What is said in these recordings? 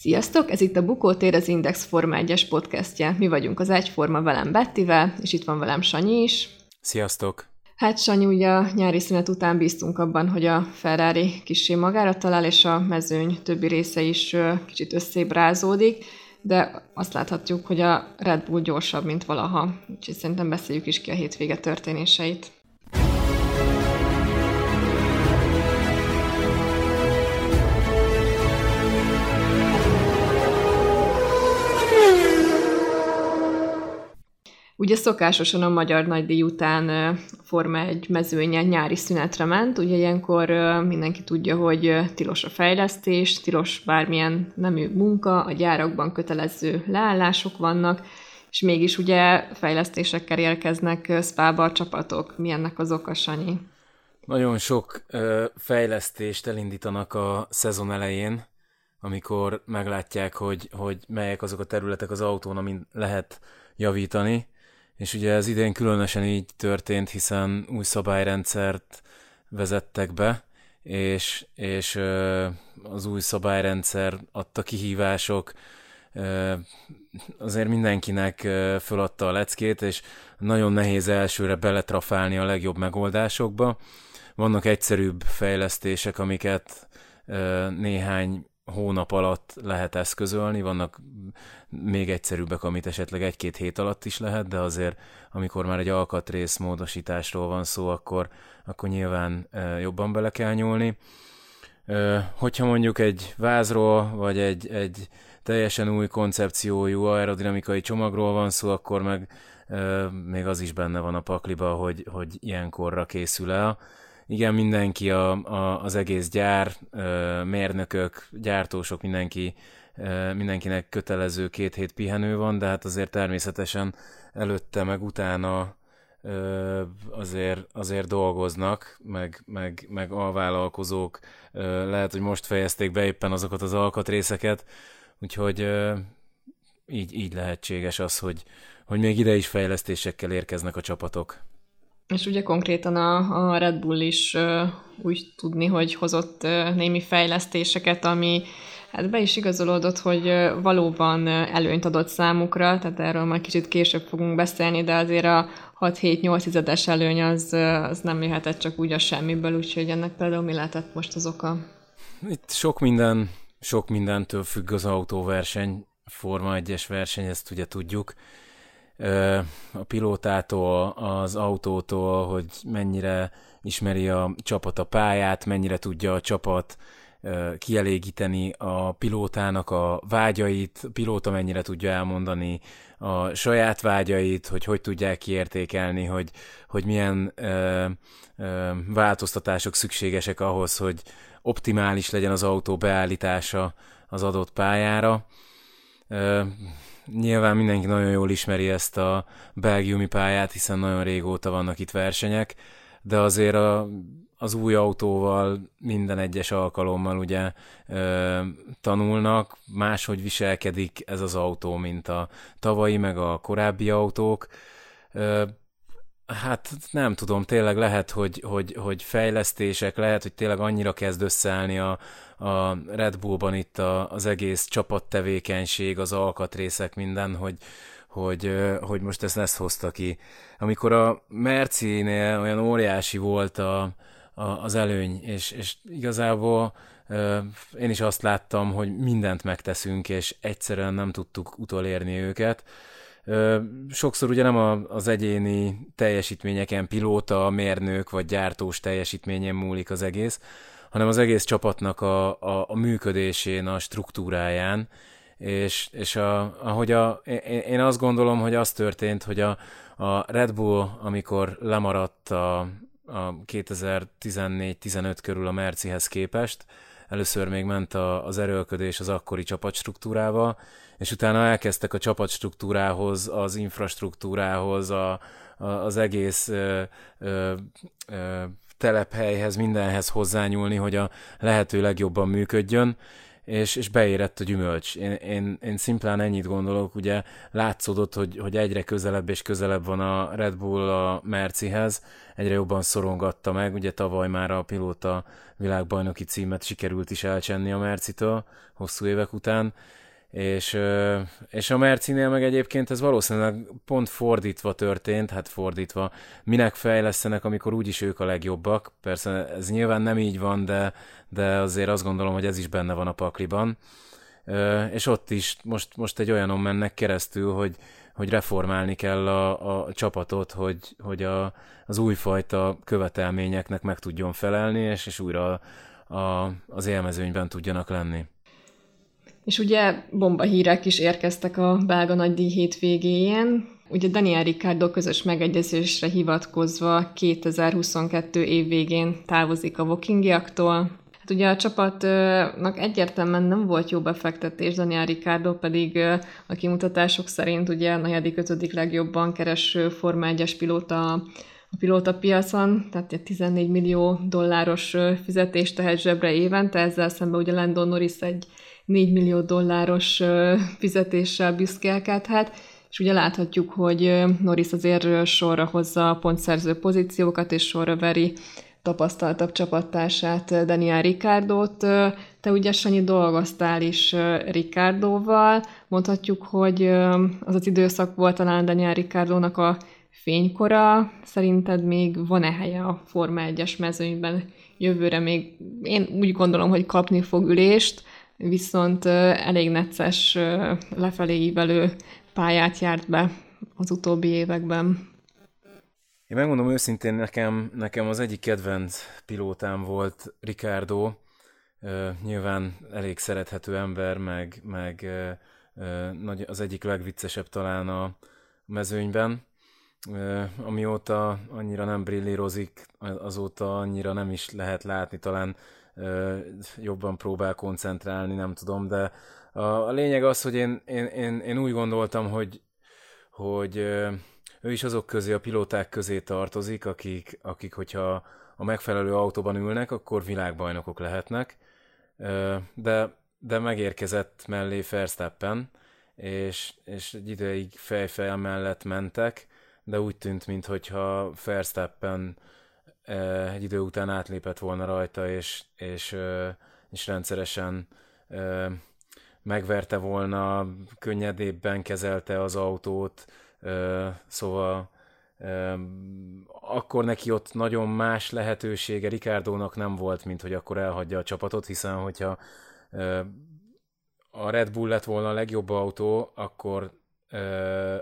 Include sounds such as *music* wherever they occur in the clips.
Sziasztok! Ez itt a Bukótér, az Index Forma 1-es podcastje. Mi vagyunk az Egyforma velem Bettivel, és itt van velem Sanyi is. Sziasztok! Hát Sanyi, ugye a nyári szünet után bíztunk abban, hogy a Ferrari kicsi magára talál, és a mezőny többi része is kicsit összébb rázódik, de azt láthatjuk, hogy a Red Bull gyorsabb, mint valaha. Úgyhogy szerintem beszéljük is ki a hétvége történéseit. Ugye szokásosan a magyar nagydíj után Forma egy mezőnye nyári szünetre ment, ugye ilyenkor mindenki tudja, hogy tilos a fejlesztés, tilos bármilyen nemű munka, a gyárakban kötelező leállások vannak, és mégis ugye fejlesztésekkel érkeznek Spába a csapatok. Mi ennek az oka, Sanyi? Nagyon sok ö, fejlesztést elindítanak a szezon elején, amikor meglátják, hogy, hogy melyek azok a területek az autón, amin lehet javítani és ugye ez idén különösen így történt, hiszen új szabályrendszert vezettek be, és, és az új szabályrendszer adta kihívások, azért mindenkinek föladta a leckét, és nagyon nehéz elsőre beletrafálni a legjobb megoldásokba. Vannak egyszerűbb fejlesztések, amiket néhány hónap alatt lehet eszközölni, vannak még egyszerűbbek, amit esetleg egy-két hét alatt is lehet, de azért amikor már egy alkatrész módosításról van szó, akkor, akkor nyilván jobban bele kell nyúlni. Hogyha mondjuk egy vázról, vagy egy, egy teljesen új koncepciójú aerodinamikai csomagról van szó, akkor meg még az is benne van a pakliba, hogy, hogy ilyenkorra készül el igen, mindenki, a, a, az egész gyár, mérnökök, gyártósok, mindenki, mindenkinek kötelező két hét pihenő van, de hát azért természetesen előtte meg utána azért, azért dolgoznak, meg, meg, meg alvállalkozók lehet, hogy most fejezték be éppen azokat az alkatrészeket, úgyhogy így, így lehetséges az, hogy, hogy még ide is fejlesztésekkel érkeznek a csapatok. És ugye konkrétan a, a Red Bull is uh, úgy tudni, hogy hozott uh, némi fejlesztéseket, ami hát be is igazolódott, hogy uh, valóban előnyt adott számukra, tehát erről majd kicsit később fogunk beszélni, de azért a 6-7-8 tizedes előny az, az nem jöhetett csak úgy a semmiből, úgyhogy ennek például mi lehetett most az oka? Itt sok minden, sok mindentől függ az autóverseny, Forma 1-es verseny, ezt ugye tudjuk a pilótától, az autótól, hogy mennyire ismeri a csapat a pályát, mennyire tudja a csapat kielégíteni a pilótának a vágyait, a pilóta mennyire tudja elmondani a saját vágyait, hogy hogy tudják kiértékelni, hogy, hogy milyen ö, ö, változtatások szükségesek ahhoz, hogy optimális legyen az autó beállítása az adott pályára. Ö, Nyilván mindenki nagyon jól ismeri ezt a belgiumi pályát, hiszen nagyon régóta vannak itt versenyek, de azért a, az új autóval minden egyes alkalommal ugye ö, tanulnak, máshogy viselkedik ez az autó, mint a tavalyi, meg a korábbi autók. Ö, Hát nem tudom, tényleg lehet, hogy, hogy, hogy fejlesztések, lehet, hogy tényleg annyira kezd összeállni a, a Red Bullban itt a, az egész csapattevékenység, az alkatrészek, minden, hogy, hogy, hogy most ezt, ezt hozta ki. Amikor a Merci-nél olyan óriási volt a, a, az előny, és, és igazából én is azt láttam, hogy mindent megteszünk, és egyszerűen nem tudtuk utolérni őket, Sokszor ugye nem az egyéni teljesítményeken, pilóta, mérnök vagy gyártós teljesítményen múlik az egész, hanem az egész csapatnak a, a, a működésén, a struktúráján, és, és a, ahogy a, én azt gondolom, hogy az történt, hogy a, a Red Bull, amikor lemaradt a, a 2014-15 körül a Mercihez képest, először még ment a, az erőlködés az akkori csapatstruktúrával, és utána elkezdtek a csapatstruktúrához, az infrastruktúrához, a, a, az egész ö, ö, ö, telephelyhez, mindenhez hozzányúlni, hogy a lehető legjobban működjön, és, és beérett a gyümölcs. Én, én, én szimplán ennyit gondolok, ugye látszódott, hogy, hogy egyre közelebb és közelebb van a Red Bull a Mercihez, egyre jobban szorongatta meg, ugye tavaly már a pilóta világbajnoki címet sikerült is elcsenni a Mercitől hosszú évek után, és, és a Mercinél meg egyébként ez valószínűleg pont fordítva történt, hát fordítva, minek fejlesztenek, amikor úgyis ők a legjobbak, persze ez nyilván nem így van, de, de azért azt gondolom, hogy ez is benne van a pakliban, és ott is most, most egy olyanon mennek keresztül, hogy, hogy reformálni kell a, a csapatot, hogy, hogy a, az újfajta követelményeknek meg tudjon felelni, és, és újra a, az élmezőnyben tudjanak lenni. És ugye bomba hírek is érkeztek a belga nagydíj hétvégéjén. Ugye Daniel Ricciardo közös megegyezésre hivatkozva 2022 év végén távozik a Wokingiaktól. Hát ugye a csapatnak egyértelműen nem volt jó befektetés, Daniel Ricciardo pedig a kimutatások szerint ugye a negyedik, ötödik legjobban kereső Forma 1-es pilóta a pilóta piacon, tehát 14 millió dolláros fizetést tehet zsebre évente, ezzel szemben ugye Landon Norris egy 4 millió dolláros fizetéssel büszkélkedhet, és ugye láthatjuk, hogy Norris azért sorra hozza a pontszerző pozíciókat, és sorra veri tapasztaltabb csapattársát, Daniel Ricardót. Te ugye, Sanyi, dolgoztál is Ricardóval. Mondhatjuk, hogy az az időszak volt talán Daniel Ricardónak a fénykora. Szerinted még van-e helye a Forma 1-es mezőnyben jövőre még? Én úgy gondolom, hogy kapni fog ülést, viszont elég necces lefelé ívelő pályát járt be az utóbbi években. Én megmondom őszintén, nekem, nekem az egyik kedvenc pilótám volt Ricardo, nyilván elég szerethető ember, meg, meg nagy, az egyik legviccesebb talán a mezőnyben. Amióta annyira nem brillírozik, azóta annyira nem is lehet látni, talán jobban próbál koncentrálni, nem tudom, de a, a lényeg az, hogy én, én, én, én úgy gondoltam, hogy, hogy ő is azok közé, a pilóták közé tartozik, akik, akik hogyha a megfelelő autóban ülnek, akkor világbajnokok lehetnek, de, de megérkezett mellé Verstappen, és, és egy ideig fejfej mellett mentek, de úgy tűnt, mintha Verstappen egy idő után átlépett volna rajta, és, és, és rendszeresen megverte volna, könnyedébben kezelte az autót, szóval akkor neki ott nagyon más lehetősége Ricardo-nak nem volt, mint hogy akkor elhagyja a csapatot, hiszen hogyha a Red Bull lett volna a legjobb autó, akkor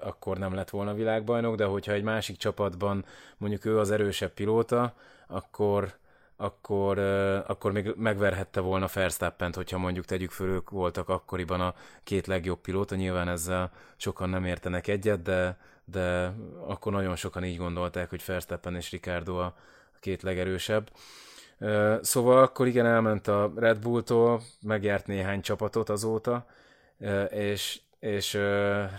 akkor nem lett volna világbajnok, de hogyha egy másik csapatban mondjuk ő az erősebb pilóta, akkor, akkor, akkor még megverhette volna Verstappent, hogyha mondjuk tegyük föl, ők voltak akkoriban a két legjobb pilóta, nyilván ezzel sokan nem értenek egyet, de, de akkor nagyon sokan így gondolták, hogy Verstappen és Ricardo a két legerősebb. Szóval akkor igen, elment a Red Bulltól, megjárt néhány csapatot azóta, és és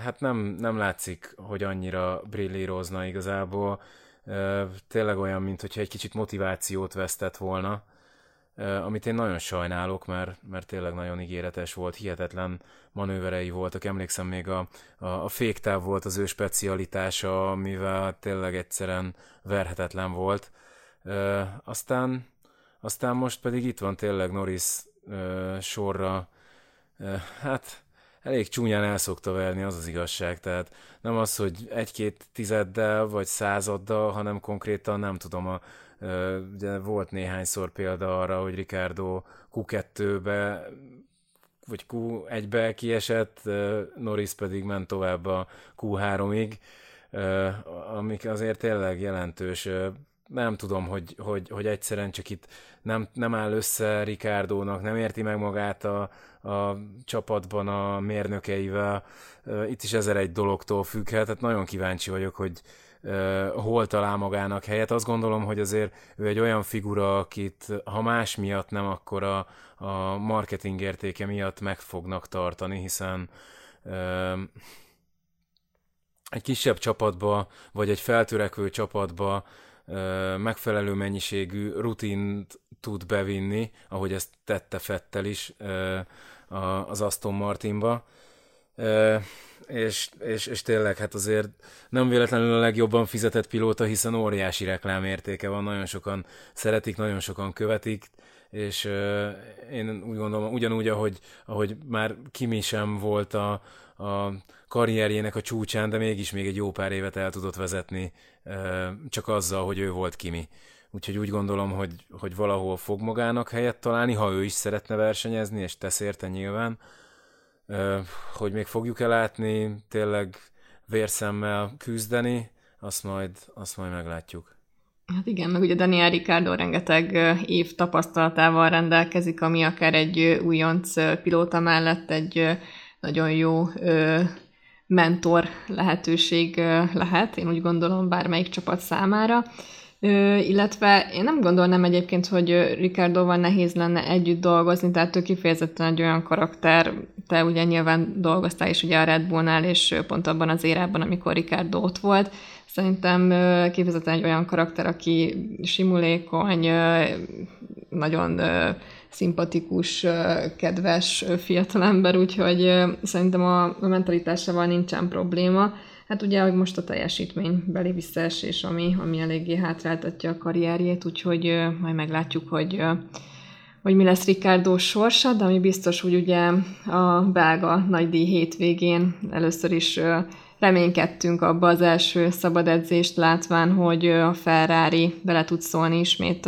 hát nem, nem látszik, hogy annyira brillírozna igazából. Tényleg olyan, mint hogyha egy kicsit motivációt vesztett volna, amit én nagyon sajnálok, mert, mert tényleg nagyon ígéretes volt, hihetetlen manőverei voltak. Emlékszem még a, a, a féktáv volt az ő specialitása, mivel tényleg egyszerűen verhetetlen volt. Aztán, aztán most pedig itt van tényleg Norris sorra, hát elég csúnyán el szokta verni, az az igazság. Tehát nem az, hogy egy-két tizeddel vagy századdal, hanem konkrétan nem tudom, a, ugye volt néhányszor példa arra, hogy Ricardo Q2-be vagy Q1-be kiesett, Norris pedig ment tovább a Q3-ig, amik azért tényleg jelentős nem tudom, hogy, hogy, hogy egyszerűen csak itt nem, nem áll össze Rikárdónak, nem érti meg magát a, a csapatban a mérnökeivel. Itt is ezer egy dologtól függhet, tehát nagyon kíváncsi vagyok, hogy hol talál magának helyet. Azt gondolom, hogy azért ő egy olyan figura, akit ha más miatt nem, akkor a, a marketing értéke miatt meg fognak tartani, hiszen egy kisebb csapatba, vagy egy feltörekvő csapatba megfelelő mennyiségű rutint tud bevinni, ahogy ezt tette Fettel is, az Aston Martinba. És, és, és tényleg, hát azért nem véletlenül a legjobban fizetett pilóta, hiszen óriási reklámértéke van, nagyon sokan szeretik, nagyon sokan követik, és én úgy gondolom, ugyanúgy, ahogy, ahogy már Kimi sem volt a, a karrierjének a csúcsán, de mégis még egy jó pár évet el tudott vezetni uh, csak azzal, hogy ő volt Kimi. Úgyhogy úgy gondolom, hogy, hogy valahol fog magának helyet találni, ha ő is szeretne versenyezni, és tesz érte nyilván. Hogy még fogjuk-e látni tényleg vérszemmel küzdeni, azt majd, azt majd meglátjuk. Hát igen, meg ugye Daniel Ricardo rengeteg év tapasztalatával rendelkezik, ami akár egy újonc pilóta mellett egy nagyon jó mentor lehetőség lehet, én úgy gondolom bármelyik csapat számára. Ö, illetve én nem gondolnám egyébként, hogy Ricardoval nehéz lenne együtt dolgozni, tehát ő kifejezetten egy olyan karakter, te ugye nyilván dolgoztál is ugye a Red Bullnál, és pont abban az érában, amikor Ricardo ott volt, Szerintem kifejezetten egy olyan karakter, aki simulékony, nagyon szimpatikus, kedves fiatalember, úgyhogy szerintem a mentalitásával nincsen probléma. Hát ugye, hogy most a teljesítménybeli visszaesés, ami, ami eléggé hátráltatja a karrierjét, úgyhogy majd meglátjuk, hogy hogy mi lesz Ricardo sorsa, de ami biztos, hogy ugye a belga nagydíj hétvégén először is reménykedtünk abba az első szabad edzést látván, hogy a Ferrari bele tud szólni ismét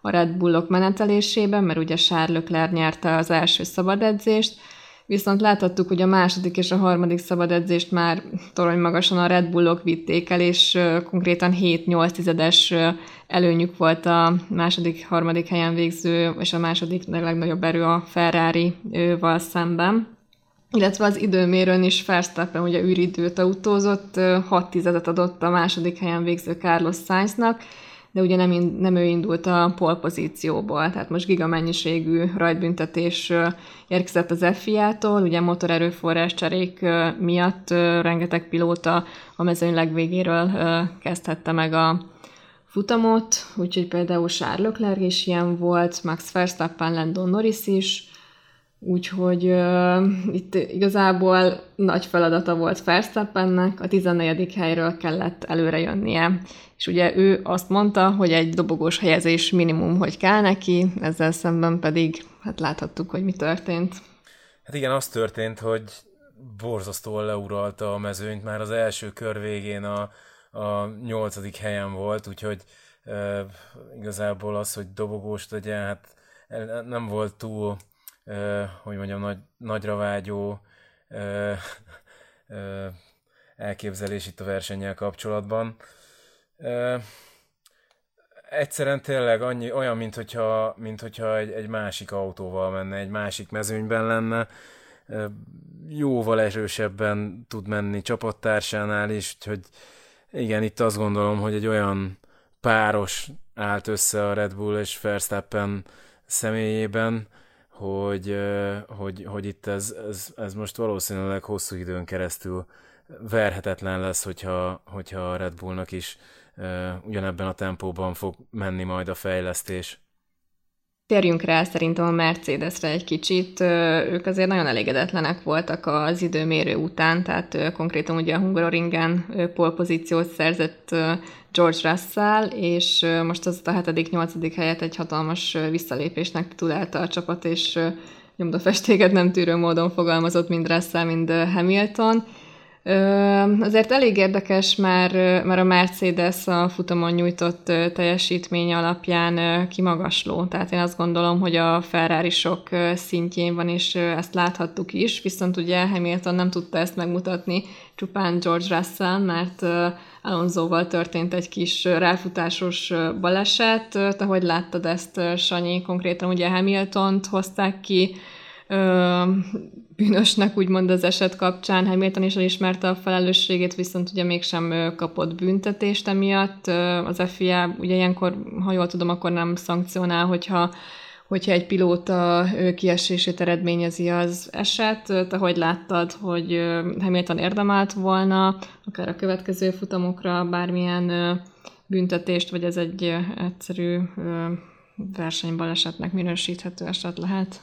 a Red Bullok menetelésében, mert ugye Charles Leclerc nyerte az első szabad edzést, viszont láthattuk, hogy a második és a harmadik szabad edzést már torony magasan a Red Bullok vitték el, és konkrétan 7-8 tizedes előnyük volt a második, harmadik helyen végző, és a második legnagyobb erő a Ferrari-val szemben. Illetve az időmérőn is Verstappen ugye űridőt autózott, 6 tizedet adott a második helyen végző Carlos Sainznak, de ugye nem, nem ő indult a polpozícióból, tehát most gigamennyiségű rajtbüntetés érkezett az FIA-tól, ugye motorerőforrás cserék miatt rengeteg pilóta a mezőny legvégéről kezdhette meg a futamot, úgyhogy például Charles Leclerc is ilyen volt, Max Verstappen, Lando Norris is, Úgyhogy uh, itt igazából nagy feladata volt Verstappennek, a 14. helyről kellett előre jönnie. És ugye ő azt mondta, hogy egy dobogós helyezés minimum, hogy kell neki, ezzel szemben pedig hát láthattuk, hogy mi történt. Hát igen, az történt, hogy borzasztóan leuralta a mezőnyt, már az első kör végén a, a nyolcadik helyen volt, úgyhogy uh, igazából az, hogy dobogós legyen, hát nem volt túl hogy mondjam, nagy, nagyra vágyó elképzelés itt a versennyel kapcsolatban. Egyszerűen tényleg annyi, olyan, mint hogyha, mint hogyha egy, egy másik autóval menne, egy másik mezőnyben lenne, jóval erősebben tud menni csapattársánál is, hogy igen, itt azt gondolom, hogy egy olyan páros állt össze a Red Bull és Verstappen személyében, hogy, hogy, hogy itt ez, ez, ez most valószínűleg hosszú időn keresztül verhetetlen lesz, hogyha, hogyha a Red Bullnak is ugyanebben a tempóban fog menni majd a fejlesztés. Térjünk rá szerintem a Mercedesre egy kicsit. Ők azért nagyon elégedetlenek voltak az időmérő után, tehát konkrétan ugye a Hungaroringen polpozíciót szerzett George Russell, és most az a 7.-8. helyet egy hatalmas visszalépésnek tudálta a csapat, és nyomdafestéget nem tűrő módon fogalmazott mind Russell, mind Hamilton Azért elég érdekes, mert, mert a Mercedes a futamon nyújtott teljesítmény alapján kimagasló. Tehát én azt gondolom, hogy a ferrari szintjén van, és ezt láthattuk is, viszont ugye Hamilton nem tudta ezt megmutatni, csupán George Russell, mert Alonsoval történt egy kis ráfutásos baleset. Te hogy láttad ezt, Sanyi? Konkrétan ugye Hamiltont hozták ki, bűnösnek úgymond az eset kapcsán. Hamilton is elismerte a felelősségét, viszont ugye mégsem kapott büntetést emiatt. Az FIA ugye ilyenkor, ha jól tudom, akkor nem szankcionál, hogyha hogyha egy pilóta kiesését eredményezi az eset. Te hogy láttad, hogy Hamilton érdemelt volna, akár a következő futamokra bármilyen büntetést, vagy ez egy egyszerű versenybalesetnek minősíthető eset lehet?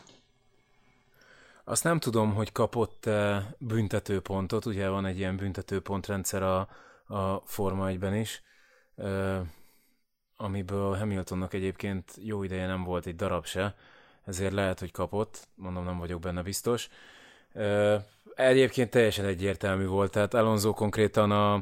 Azt nem tudom, hogy kapott büntetőpontot, ugye van egy ilyen büntetőpontrendszer a, a Forma 1-ben is, amiből Hamiltonnak egyébként jó ideje nem volt egy darab se, ezért lehet, hogy kapott, mondom, nem vagyok benne biztos. Egyébként teljesen egyértelmű volt, tehát Alonso konkrétan a,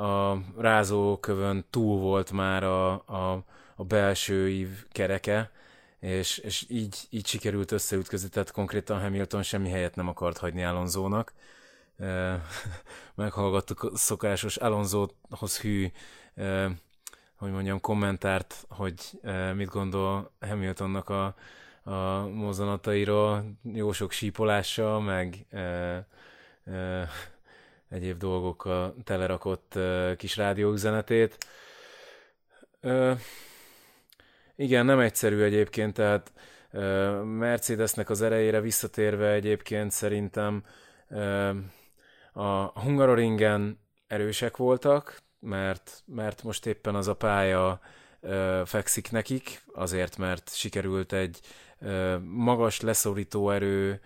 a rázókövön túl volt már a, a, a belső ív kereke, és, és így, így sikerült összeütközni, tehát konkrétan Hamilton semmi helyet nem akart hagyni Alonzónak. *laughs* Meghallgattuk a szokásos Alonsohoz hű, hogy mondjam, kommentárt, hogy mit gondol Hamiltonnak a, a mozzanatairól, jó sok sípolással, meg egyéb dolgokkal telerakott kis rádióüzenetét. Igen, nem egyszerű egyébként, tehát Mercedesnek az erejére visszatérve egyébként szerintem a Hungaroringen erősek voltak, mert, mert most éppen az a pálya fekszik nekik, azért, mert sikerült egy magas leszorító erő,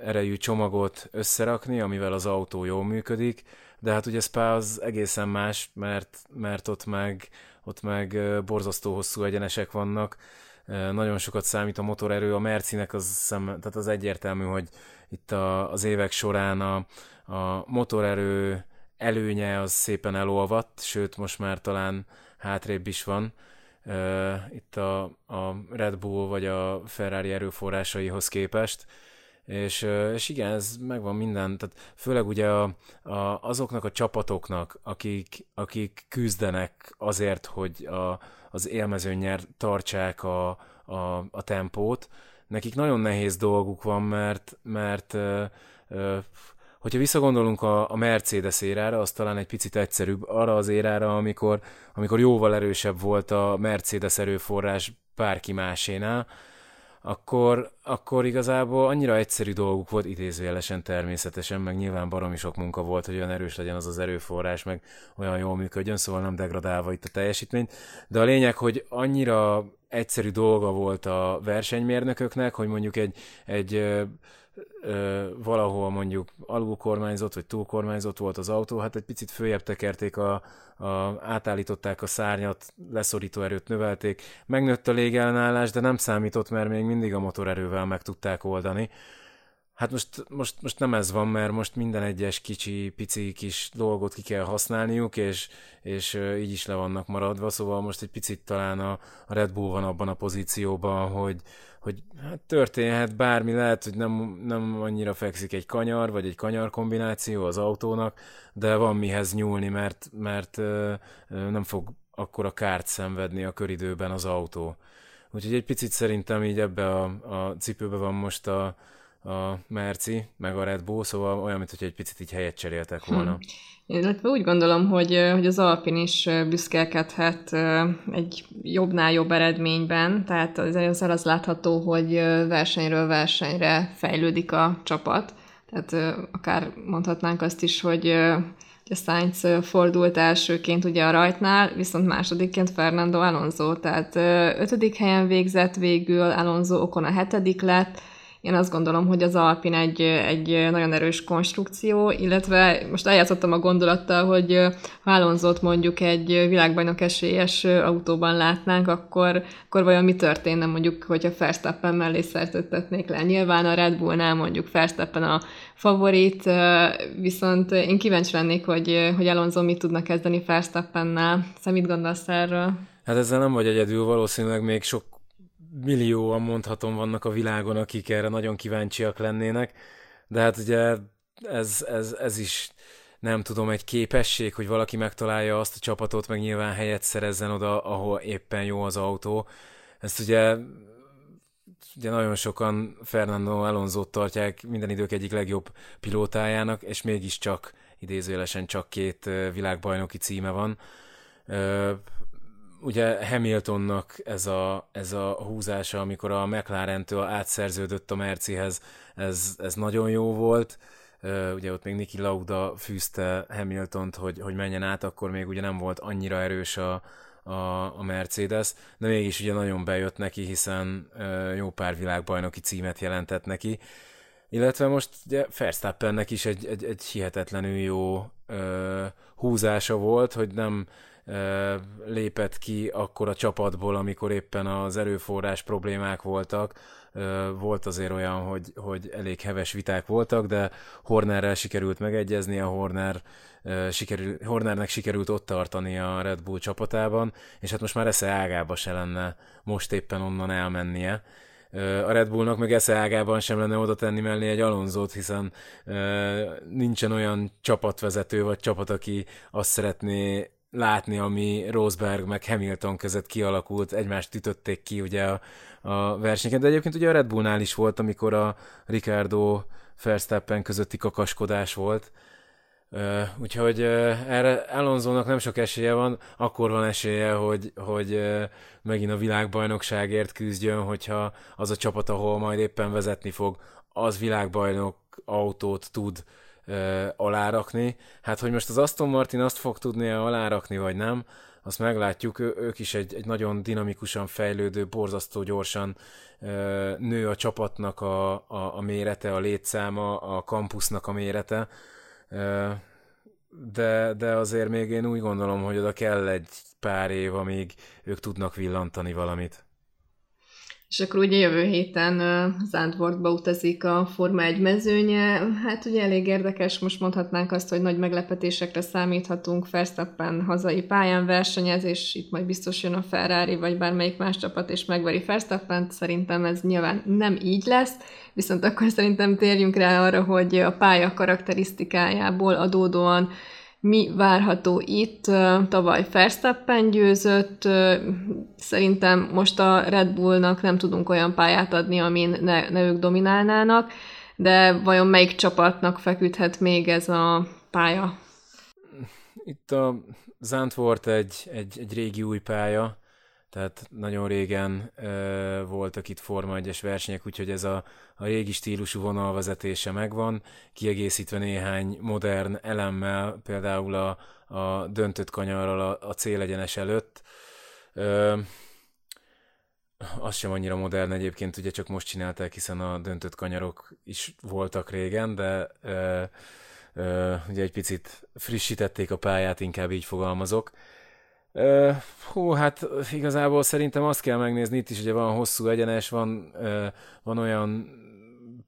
erejű csomagot összerakni, amivel az autó jól működik, de hát ugye Spa az egészen más, mert, mert ott meg, ott meg borzasztó hosszú egyenesek vannak, nagyon sokat számít a motorerő, a Mercinek az, szem, tehát az egyértelmű, hogy itt a, az évek során a, a motorerő előnye az szépen elolvadt, sőt most már talán hátrébb is van, itt a, a Red Bull vagy a Ferrari erőforrásaihoz képest. És, és igen, ez megvan minden, tehát főleg ugye a, a, azoknak a csapatoknak, akik, akik küzdenek azért, hogy a, az élmezőnyer tartsák a, a, a tempót, nekik nagyon nehéz dolguk van, mert, mert ö, ö, Hogyha visszagondolunk a, a Mercedes érára, az talán egy picit egyszerűbb, arra az érára, amikor, amikor jóval erősebb volt a Mercedes erőforrás bárki másénál, akkor, akkor igazából annyira egyszerű dolguk volt, idézőjelesen természetesen, meg nyilván baromi sok munka volt, hogy olyan erős legyen az az erőforrás, meg olyan jól működjön, szóval nem degradálva itt a teljesítményt. De a lényeg, hogy annyira egyszerű dolga volt a versenymérnököknek, hogy mondjuk egy, egy valahol mondjuk alulkormányzott, vagy túlkormányzott volt az autó, hát egy picit följebb tekerték, a, a, átállították a szárnyat, leszorító erőt növelték, megnőtt a légellenállás, de nem számított, mert még mindig a motorerővel meg tudták oldani. Hát most, most, most nem ez van, mert most minden egyes kicsi, pici kis dolgot ki kell használniuk, és, és így is le vannak maradva, szóval most egy picit talán a, a Red Bull van abban a pozícióban, hogy, hogy hát történhet bármi, lehet, hogy nem, nem annyira fekszik egy kanyar, vagy egy kanyar kombináció az autónak, de van mihez nyúlni, mert, mert nem fog akkora kárt szenvedni a köridőben az autó. Úgyhogy egy picit szerintem így ebbe a, a cipőbe van most a, a Merci, meg a Red Bull, szóval olyan, mintha egy picit így helyet cseréltek volna. Hm. Illetve úgy gondolom, hogy, hogy az Alpin is büszkelkedhet egy jobbnál jobb eredményben, tehát az, az látható, hogy versenyről versenyre fejlődik a csapat. Tehát akár mondhatnánk azt is, hogy a Sainz fordult elsőként ugye a rajtnál, viszont másodikként Fernando Alonso, tehát ötödik helyen végzett végül, Alonso Okon a hetedik lett, én azt gondolom, hogy az Alpin egy, egy nagyon erős konstrukció, illetve most eljátszottam a gondolattal, hogy ha Alonzót mondjuk egy világbajnok esélyes autóban látnánk, akkor, akkor vajon mi történne mondjuk, hogyha Verstappen mellé szerződtetnék le. Nyilván a Red Bullnál mondjuk Verstappen a favorit, viszont én kíváncsi lennék, hogy, hogy Alonso mit tudna kezdeni Verstappennel. Szóval mit gondolsz erről? Hát ezzel nem vagy egyedül, valószínűleg még sok millióan mondhatom vannak a világon, akik erre nagyon kíváncsiak lennének, de hát ugye ez, ez, ez is nem tudom, egy képesség, hogy valaki megtalálja azt a csapatot, meg nyilván helyet szerezzen oda, ahol éppen jó az autó. Ezt ugye, ugye nagyon sokan Fernando alonso tartják minden idők egyik legjobb pilótájának, és mégiscsak idézőjelesen csak két világbajnoki címe van ugye Hamiltonnak ez a, ez a húzása, amikor a McLaren-től átszerződött a Mercihez, ez, ez nagyon jó volt. Ugye ott még Niki Lauda fűzte Hamiltont, hogy, hogy menjen át, akkor még ugye nem volt annyira erős a, a, a Mercedes, de mégis ugye nagyon bejött neki, hiszen jó pár világbajnoki címet jelentett neki. Illetve most ugye Verstappennek is egy, egy, egy hihetetlenül jó ö, húzása volt, hogy nem lépett ki akkor a csapatból, amikor éppen az erőforrás problémák voltak. Volt azért olyan, hogy, hogy elég heves viták voltak, de Hornerrel sikerült megegyezni, a Horner sikerül, Hornernek sikerült ott tartani a Red Bull csapatában, és hát most már esze ágába se lenne most éppen onnan elmennie a Red Bullnak meg esze ágában sem lenne oda tenni mellé egy Alonzót, hiszen nincsen olyan csapatvezető vagy csapat, aki azt szeretné látni, ami Rosberg meg Hamilton között kialakult, egymást ütötték ki ugye a, a versenyeket, de egyébként ugye a Red Bullnál is volt, amikor a Ricardo Verstappen közötti kakaskodás volt, Uh, úgyhogy uh, erre Alonzónak nem sok esélye van, akkor van esélye, hogy, hogy uh, megint a világbajnokságért küzdjön, hogyha az a csapat, ahol majd éppen vezetni fog, az világbajnok autót tud uh, alárakni. Hát, hogy most az Aston Martin azt fog tudni alárakni, vagy nem, azt meglátjuk, ő, ők is egy, egy nagyon dinamikusan fejlődő, borzasztó gyorsan uh, nő a csapatnak a, a, a mérete, a létszáma, a kampusznak a mérete, de, de azért még én úgy gondolom, hogy oda kell egy pár év, amíg ők tudnak villantani valamit. És akkor ugye jövő héten Zandvoortba utazik a Forma 1 mezőnye. Hát ugye elég érdekes, most mondhatnánk azt, hogy nagy meglepetésekre számíthatunk. Verstappen hazai pályán versenyez, és itt majd biztos jön a Ferrari, vagy bármelyik más csapat, és megveri Verstappent. Szerintem ez nyilván nem így lesz, viszont akkor szerintem térjünk rá arra, hogy a pálya karakterisztikájából adódóan mi várható itt? Tavaly Verstappen győzött, szerintem most a Red Bullnak nem tudunk olyan pályát adni, amin ne, ne ők dominálnának, de vajon melyik csapatnak feküdhet még ez a pálya? Itt a Zandvoort egy, egy, egy régi új pálya, tehát nagyon régen ö, voltak itt Forma 1-es versenyek, úgyhogy ez a, a régi stílusú vonalvezetése megvan, kiegészítve néhány modern elemmel, például a, a döntött kanyarral a, a célegyenes előtt. Ö, az sem annyira modern egyébként, ugye csak most csinálták, hiszen a döntött kanyarok is voltak régen, de ö, ö, ugye egy picit frissítették a pályát, inkább így fogalmazok. Hú, hát igazából szerintem azt kell megnézni, itt is ugye van hosszú egyenes, van, van olyan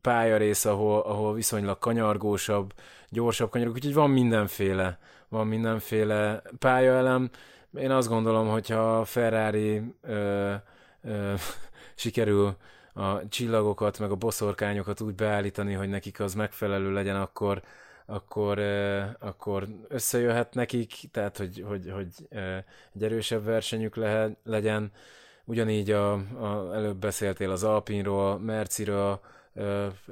pályarész, ahol, ahol viszonylag kanyargósabb, gyorsabb kanyarok, úgyhogy van mindenféle, van mindenféle pályaelem. Én azt gondolom, hogyha Ferrari uh, *laughs* uh, sikerül a csillagokat, meg a boszorkányokat úgy beállítani, hogy nekik az megfelelő legyen, akkor, akkor, akkor összejöhet nekik, tehát hogy, hogy, hogy egy erősebb versenyük lehet, legyen. Ugyanígy a, a, előbb beszéltél az Alpinról, Merciről,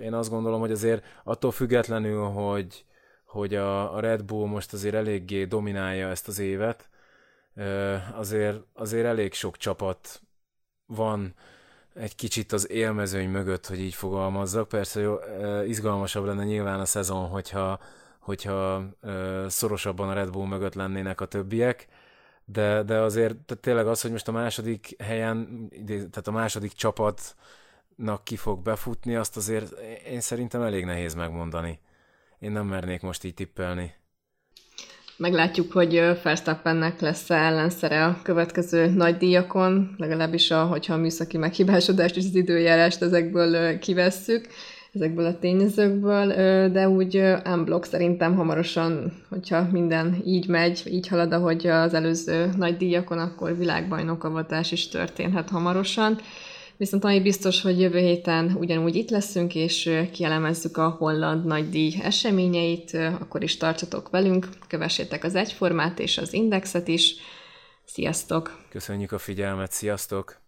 én azt gondolom, hogy azért attól függetlenül, hogy, hogy a, a Red Bull most azért eléggé dominálja ezt az évet, azért, azért elég sok csapat van, egy kicsit az élmezőny mögött, hogy így fogalmazzak. Persze jó, izgalmasabb lenne nyilván a szezon, hogyha, hogyha szorosabban a Red Bull mögött lennének a többiek, de, de azért tehát tényleg az, hogy most a második helyen, tehát a második csapatnak ki fog befutni, azt azért én szerintem elég nehéz megmondani. Én nem mernék most így tippelni. Meglátjuk, hogy Verstappennek lesz ellenszere a következő nagy díjakon, legalábbis a, hogyha a műszaki meghibásodást és az időjárást ezekből kivesszük, ezekből a tényezőkből, de úgy unblock szerintem hamarosan, hogyha minden így megy, így halad, ahogy az előző nagy díjakon, akkor világbajnokavatás is történhet hamarosan. Viszont ami biztos, hogy jövő héten ugyanúgy itt leszünk, és kielemezzük a holland nagydíj eseményeit, akkor is tartsatok velünk, kövessétek az egyformát és az indexet is. Sziasztok! Köszönjük a figyelmet, sziasztok!